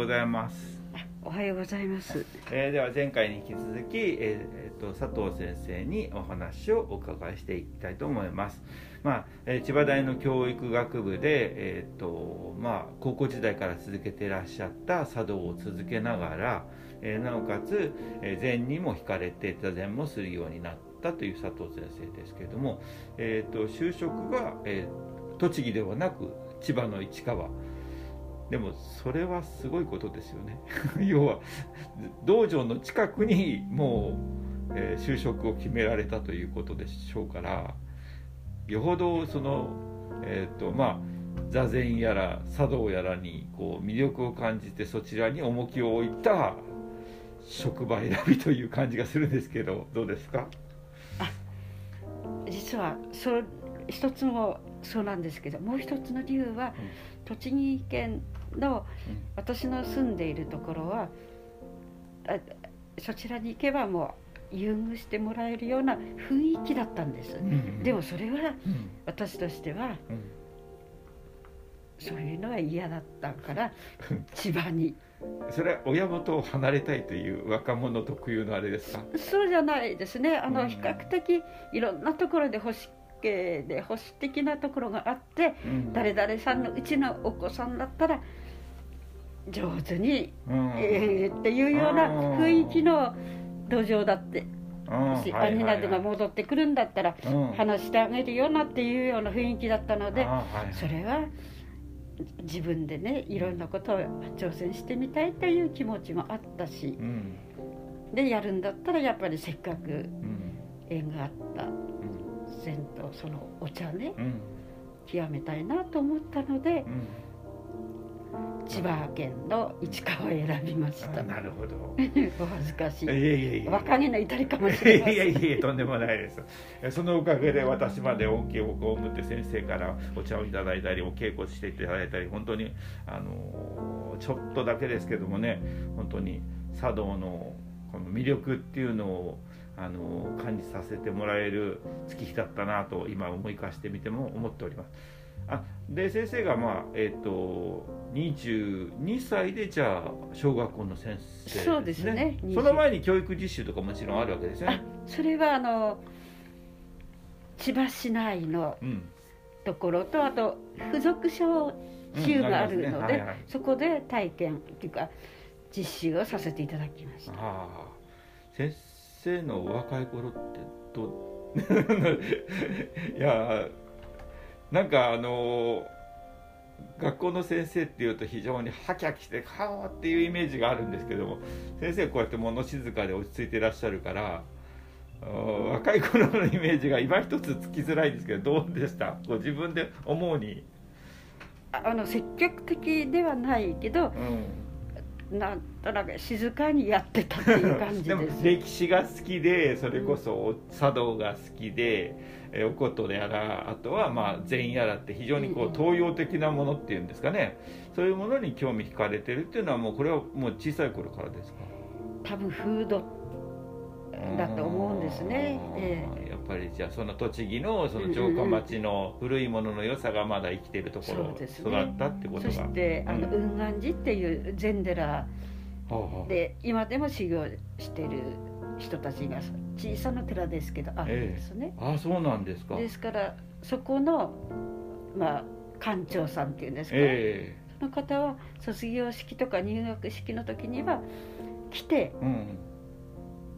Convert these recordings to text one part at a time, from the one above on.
ございます。おはようございます。えーでは前回に引き続き、えーえーと佐藤先生にお話をお伺いしていきたいと思います。まあえー千葉大の教育学部で、えーとまあ、高校時代から続けていらっしゃった茶道を続けながら、えーなおかつ、えー禅にも惹かれて座禅もするようになったという佐藤先生ですけれども、えー、と就職が、えー栃木ではなく千葉の市川。でもそれはすごいことですよね。要は道場の近くにもう、え就職を決められたということでしょうからよほどそのえっ、とまあ座禅やら茶道やらにこう魅力を感じてそちらに重きを置いた職場選びという感じがするんですけどどうですか？実はそ一つもそうなんですけど、もう一つの理由は、栃木県のうん。私の住んでいるところは、あそちらに行けばもう優遇してもらえるような雰囲気だったんです。でもそれはうん。私としてはうん。そういうのは嫌だったから千葉に。それは親元を離れたいという若者特有のあれですか？そうじゃないですね。あうん。の比較的いろんなところで保守系で保守的なところがあってうん。誰々さんのうちのお子さんだったら上手に、うん。えーっていうような雰囲気の土壌だってうん。し兄などが戻ってくるんだったらうん。話してあげるようなっていうような雰囲気だったのでそれは自分でねいろんなことを挑戦してみたいという気持ちもあったしうん。でやるんだったらやっぱりせっかくうん。縁があった禅とそのお茶ねうん。極めたいなと思ったのでうん。千葉県の市川を選びました。あなるほど。お恥ずかしい。やいいやいや。若気の至りかもしいれません。やいやいやとんでもないですそのおかげで私まで恩恵を被って先生からお茶をいただいたりお稽古していただいたり本当にあのちょっとだけですけどもね本当に茶道のこの魅力っていうのをあの感じさせてもらえる月日だったなと今思い返してみても思っております。あで先生がまあえっ、と22歳でじゃあ小学校の先生そうですね。その前に教育実習とかもちろんあるわけですよね。それはあの千葉市内のうん。ところとあと付属小習があるのでうんありますね。はいはい。そこで体験っていうか実習をさせていただきました。ああ。先生のお若い頃ってどう？いやなんかあの学校の先生っていうと非常にハキハキしてはーっていうイメージがあるんですけども先生こうやって物静かで落ち着いていらっしゃるから若い頃のイメージが今一つつきづらいんですけどどうでした？ご自分で思うに、ああの積極的ではないけどうん、なんとなく静かにやってたっていう感じです。歴史が好きでそれこそ茶道が好きで、えお琴やらあとはまあ禅やらって非常にこう東洋的なものっていうんですかね。そういうものに興味惹かれてるっていうのはもうこれはもう小さい頃からですか？多分フードだと思うんですね。あーえやっぱりじゃあその栃木のその城下町の古いものの良さがまだ生きているところ育ね。ったってことが、そしてあのうん。雲安寺っていう禅寺で今でも修行してる人たちが小さな寺ですけどあるんですね、ああそうなんですか。ですからそこのまあ館長さんっていうんですか、えその方は卒業式とか入学式の時には来てえうん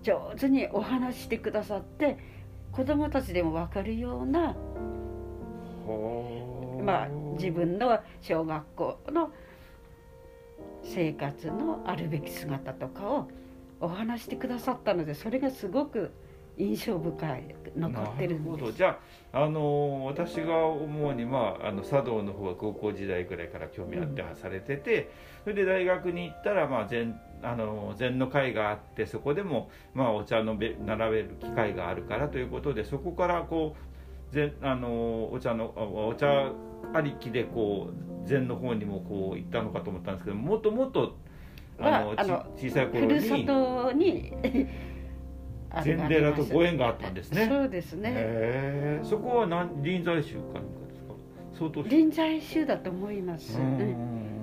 上手にお話ししてくださって子供たちでも分かるような、はあまあ、自分の小学校の生活のあるべき姿とかをお話してくださったのでそれがすごく印象深い残ってるんです。なほど。じゃあ、あの私が思うに、まあ、あの茶道の方は高校時代ぐらいから興味あってされてて、それで大学に行ったら、まあ、禅あの禅の会があってそこでも、まあ、お茶のべ並べる機会があるからということでそこからこう禅あのお茶のあお茶ありきでこう禅の方にもこう行ったのかと思ったんですけどもっともっとあの小さい頃ふるさにとに禅寺とご縁があったんですね。そうですね。そこは何臨済宗かなんかですか？相当臨済宗だと思います、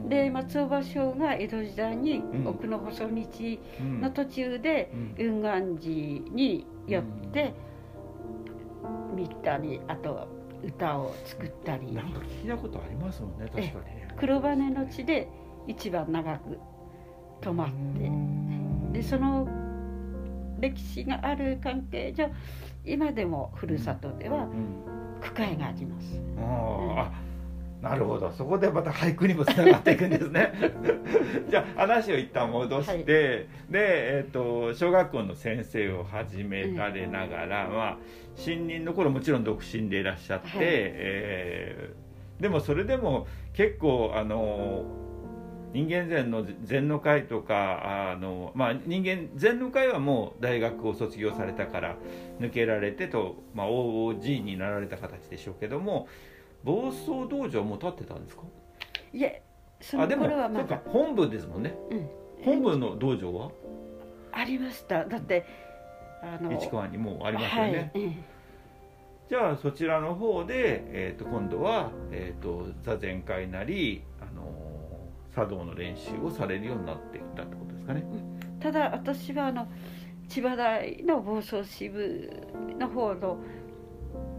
で松尾芭蕉が江戸時代にうん奥の細道うん。の途中でうん。雲岸寺に寄って見たりあと歌を作ったり。なんか聞いたことありますもんね確かにね。黒羽の地で一番長く泊まって。うん。でその歴史がある関係上今でもふるさとではうん区会があります。なるほど。そこでまた俳句にもつながっていくんですね。じゃあ話を一旦戻して、はい。で、えー、と小学校の先生を始められながら、まあ新任の頃もちろん独身でいらっしゃって、はい。えーでもそれでも結構あの人間禅の禅の会とかあの、まあ、人間禅の会はもう大学を卒業されたから抜けられてと、まあ、OG になられた形でしょうけども暴走道場も建ってたんですか？いえそのあでも頃はまだ。そうか本部ですもんね。うん。本部の道場は？ありました。だってあの市川にもうありますよね、はいえじゃあそちらの方で、えー、と今度は、えー、と座禅会なり、あのー茶道の練習をされるようになっていったってことですかね。えただ私はあの千葉大の暴走支部の方の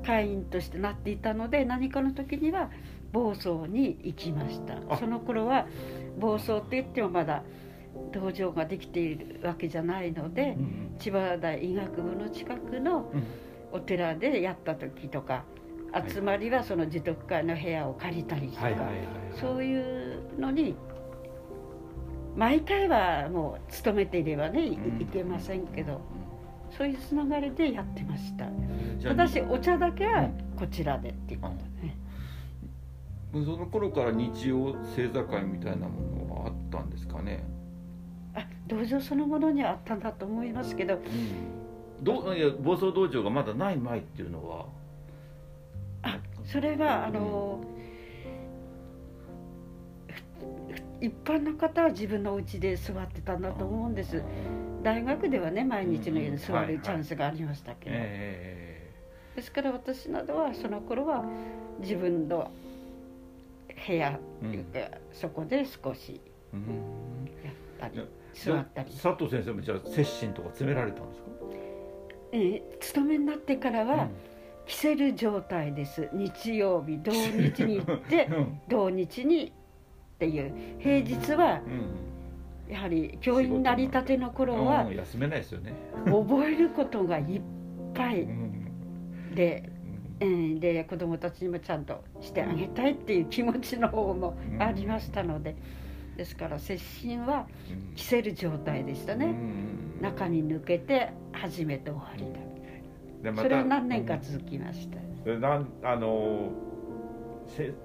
会員としてなっていたので何かの時には暴走に行きました。あ。その頃は暴走って言ってもまだ道場ができているわけじゃないのでうん千葉大医学部の近くのうん。お寺でやった時とかい集まりはその自徳会の部屋を借りたりとか、そういうのに毎回はもう勤めていればねいけませんけどそういうつながりでやってました。ただしお茶だけはうんこちらでっていうことねその頃から日曜正座会みたいなものはあったんですかね？あ道場そのものにはあったんだと思いますけど。うん、どいや暴走道場がまだない前っていうのは？あそれはあのふ一般の方は自分の家で座ってたんだと思うんです。大学ではね毎日のように座はいはいるチャンスがありましたけど、えですから私などはその頃は自分の部屋っていうか、そこで少しやったりいや座ったり、佐藤先生もじゃあ接心とか詰められたんですか？ええ勤めになってからは着せる状態です。日曜日同日に行って うん。同日にっていう。平日はうん。やはり教員なりたての頃はうん休めないですよね。覚えることがいっぱい。うん。で、うん。うん、で子供たちにもちゃんとしてあげたいっていう気持ちの方もありましたので。ですから接心はうん。着せる状態でしたね。うん。中に抜けて初めて終わりだでまたそれは何年か続きました。うん。なんあのせ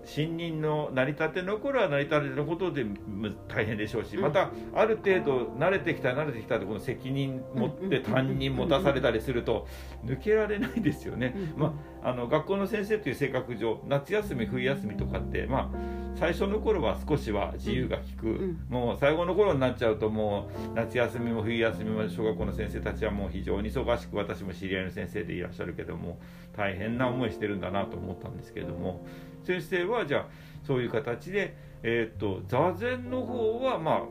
新任の成り立ての頃は成り立てのことでむ大変でしょうし、うん。またある程度慣れてきた慣れてきたとこの責任持ってうん。担任持たされたりすると抜けられないですよね。うん。まあ、あの学校の先生という性格上夏休み冬休みとかって、まあ、最初の頃は少しは自由が利く、ん。もう最後の頃になっちゃうともう夏休みも冬休みも小学校の先生たちはもう非常に忙しく私も知り合いの先生でいらっしゃるけども大変な思いしてるんだなと思ったんですけれども先生はじゃあそういう形で、えー、と座禅の方はまあ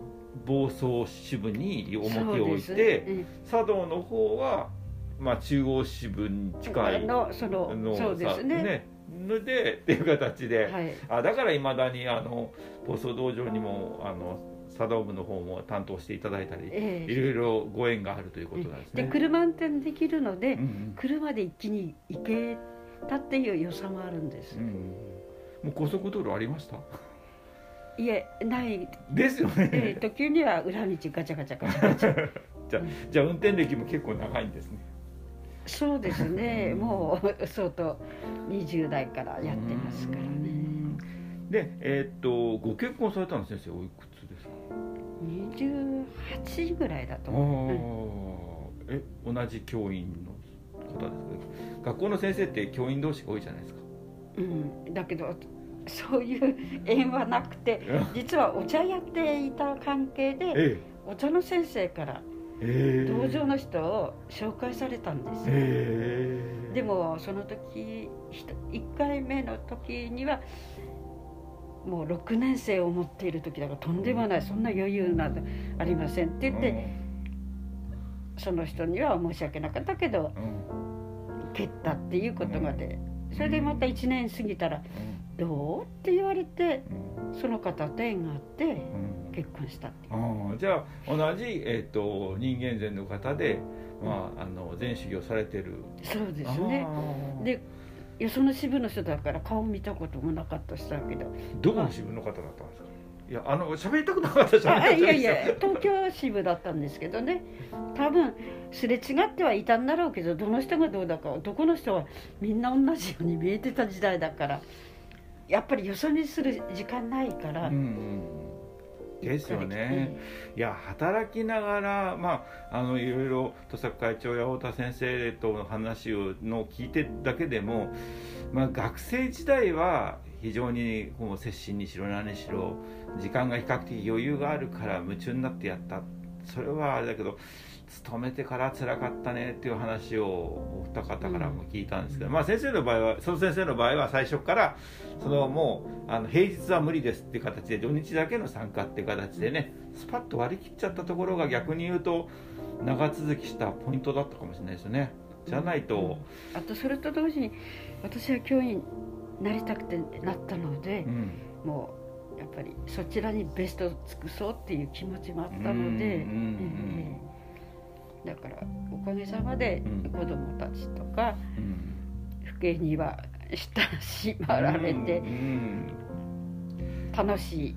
暴走支部に重きを置いてです茶道の方は、まあ、中央支部にうん近いのそののそうですさねのでっていう形で、はい。あだからいまだにあの暴走道場にもあの茶道部の方も担当していただいたり、ええ。いろいろご縁があるということなんですね。で車運転できるので、うんうん。車で一気に行けたっていう良さもあるんです、うんもう高速道路ありました？いえない、ですよえねー、時には裏道ガチャガチャガチャガチャ。じゃあじゃあ運転歴も結構長いんですね。そうですね。もう相当20代からやってますからうねん。でえーっとご結婚されたの先生おいくつですか？28ぐらいだとあ思う、ーえ同じ教員の方ですか？学校の先生って教員同士が多いじゃないですかうん。だけどそういう縁はなくて実はお茶やっていた関係でえお茶の先生からええ。え道場の人を紹介されたんです。よええ。でもその時1回目の時には、もう6年生を持っている時だからとんでもないそんな余裕などありませんって言って、その人には申し訳なかったけどうん。蹴ったっていうことがでそれでまた1年過ぎたら「どう?」って言われてうん。その方と縁があってうん。結婚したってあーじゃあ同じ、えー、と人間禅の方で、まあ、あの禅修行されてる。そうですね。でよその支部の人だから顔見たこともなかったしだけど。どこの支部の方だったんですか？いやあの喋りたくなかったじゃあい？やいやですよ東京支部だったんですけどね。多分すれ違ってはいたんだろうけどどの人がどうだか男の人はみんな同じように見えてた時代だからやっぱりよそ見する時間ないから、うんうんですよね、いや働きながらまああのいろいろ土佐会長や太田先生との話をの聞いてるだけでも、まあ、学生時代は非常にこう接心にしろ何にしろ時間が比較的余裕があるから夢中になってやった。それはあれだけど勤めてから辛かったねっていう話をお二方からも聞いたんですけど、まあ先生の場合はその先生の場合は最初からそのもうあの平日は無理ですっていう形で土日だけの参加っていう形でねスパッと割り切っちゃったところが逆に言うと長続きしたポイントだったかもしれないですよね。じゃないと、あとそれと同時に私は教員になりたくてなったのでう、ん。もうやっぱりそちらにベストを尽くそうっていう気持ちもあったので、だからおかげさまでうん。子どもたちとかうん。父兄には親しまられてうん。楽しい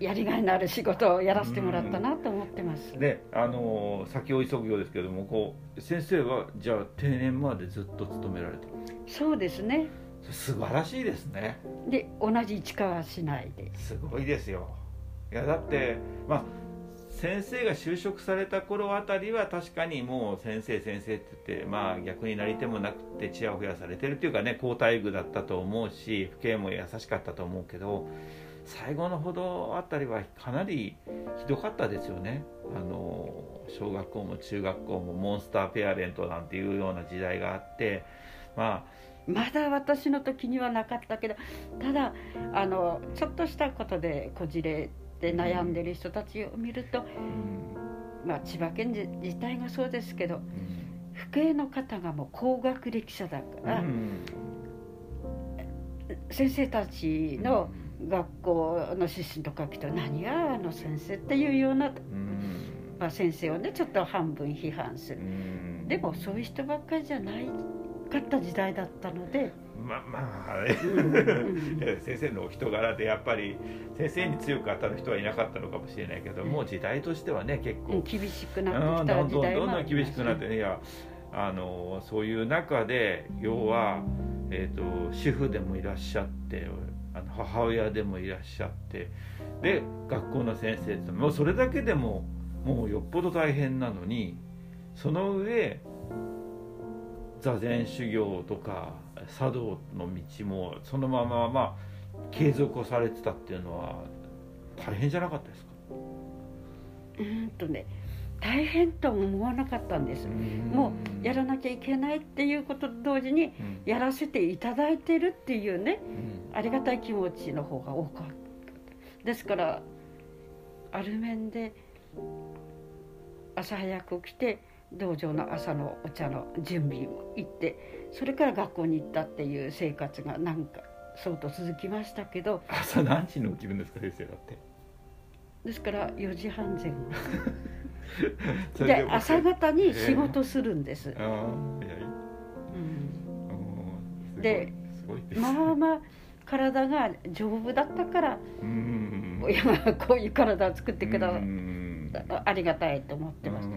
やりがいのある仕事をやらせてもらったなと思ってます。であのー先を急ぐようですけどもこう先生はじゃあ定年までずっと勤められてる。そうですね。素晴らしいですね。で同じ市川市内で。すごいですよ。いやだってまあ先生が就職された頃あたりは確かにもう先生先生って言ってまあ逆になり手もなくてちやほやされてるっていうかね好待遇だったと思うし父兄も優しかったと思うけど最後のほどあたりはかなりひどかったですよね。あの小学校も中学校もモンスターペアレントなんていうような時代があってまあまだ私の時にはなかったけどただあのちょっとしたことでこじれて悩んでる人たちを見ると、うん。まあ、千葉県自自体がそうですけどうん。父兄の方がもう高学歴者だから、うん。先生たちの学校の出身とか来て何があの先生っていうような、うん。まあ、先生をねちょっと半分批判すうる。ん。でもそういう人ばっかりじゃないかった時代だったので、ままあ 先生のお人柄でやっぱり先生に強く当たる人はいなかったのかもしれないけどもう時代としてはね結構。うん厳しくなうんってきたどんどん時代もどんどん厳しくなってねいやあのそういう中で要は、えー、と主婦でもいらっしゃってあの母親でもいらっしゃってで学校の先生ってもうそれだけでももうよっぽど大変なのにその上座禅修行とか茶道の道もそのまままあ継続をされてたっていうのは大変じゃなかったですか？うんとね大変とは思わなかったんです。もうやらなきゃいけないっていうことと同時にうん。やらせていただいてるっていうねうん。ありがたい気持ちの方が多かった。ですからある面で朝早く起きて道場の朝のお茶の準備も行ってそれから学校に行ったっていう生活がなんかそうと続きましたけど。朝何時に起きるんですか先生だって。ですから4時半前後 で朝方に仕事するんです、でまあまあ体が丈夫だったからうん。親がこういう体を作ってくだありがたいと思ってます。う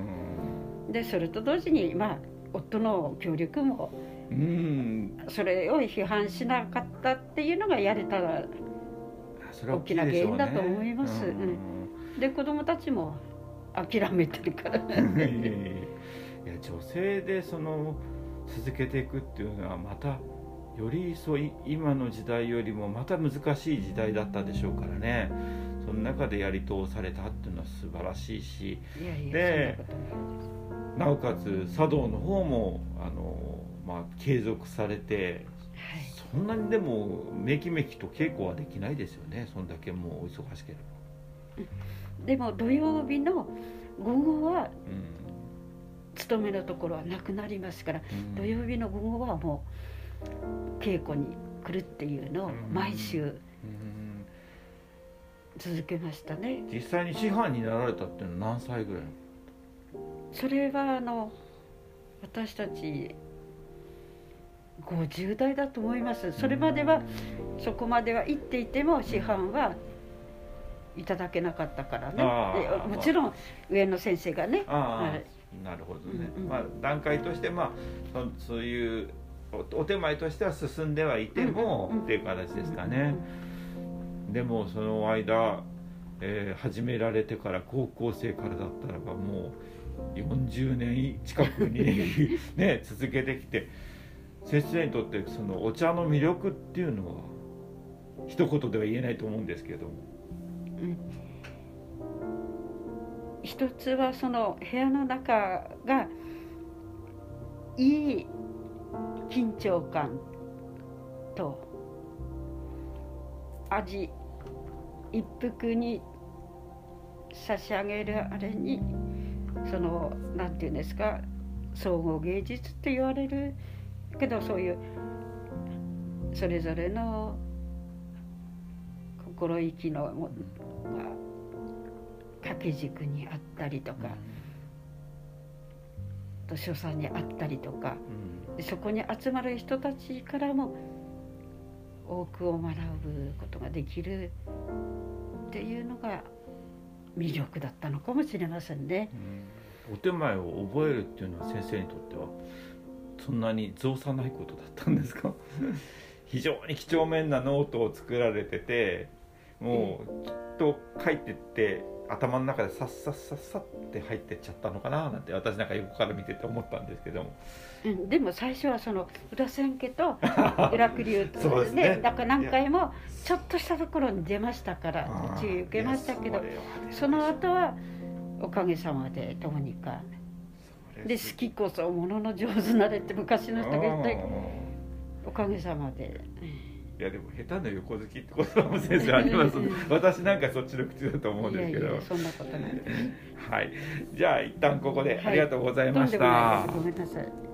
ん。でそれと同時にまあ夫の協力もうん。それを批判しなかったっていうのがやれたら大きな原因だと思います。うん。で子供たちも諦めてるから。いや女性でその続けていくっていうのはまたよりそうい今の時代よりもまた難しい時代だったでしょうからね。その中でやり通されたっていうのは素晴らしいし。でなおかつ茶道の方もあの、まあ、継続されてはい。そそんなにでもめきめきと稽古はできないですよね。そんだけもうお忙しければでも土曜日の午後はうん勤めのところはなくなりますからうん。土曜日の午後はもう稽古に来るっていうのを毎週うん。続けましたね。実際に師範になられたっていうのは何歳ぐらい？それはあの私たち50代だと思います。それまではそこまでは行っていても師範はいただけなかったからね。もちろん上の先生がね。なるほどね、うんうん。まあ段階としてまあそそういうおお手前としては進んではいても、っていう形ですかね、でもその間、えー始められてから高校生からだったらばもう40年近くに ね続けてきて先生にとってそのお茶の魅力っていうのは一言では言えないと思うんですけどもうん一つはその部屋の中がいい緊張感と味一服に差し上げるあれにそのなんていうんですか総合芸術って言われるけどそういうそれぞれの心意気の。掛け軸にあったりとか、と所作にあったりとかうん。でそこに集まる人たちからも多くを学ぶことができるっていうのが魅力だったのかもしれませんね。お手前を覚えるっていうのは先生にとってはそんなに造作ないことだったんですか？非常に几帳面なノートを作られててもうきっと書いてって頭の中でさっさっさっさって入ってっちゃったのかななんて私なんか横から見てて思ったんですけども。うん、でも最初はその裏千家と裏九流とそうですね。だから何回もちょっとしたところに出ましたから注意受けましたけどその後はおかげさまでどうにか。で好きこそものの上手なれって昔の人が言ったあおかげさまで。ーいやでも下手な横好きってことも先生あります。私なんかそっちの口だと思うんですけど。そんなことない。はい。じゃあ一旦ここではいありがとうございました。です。ごめんなさい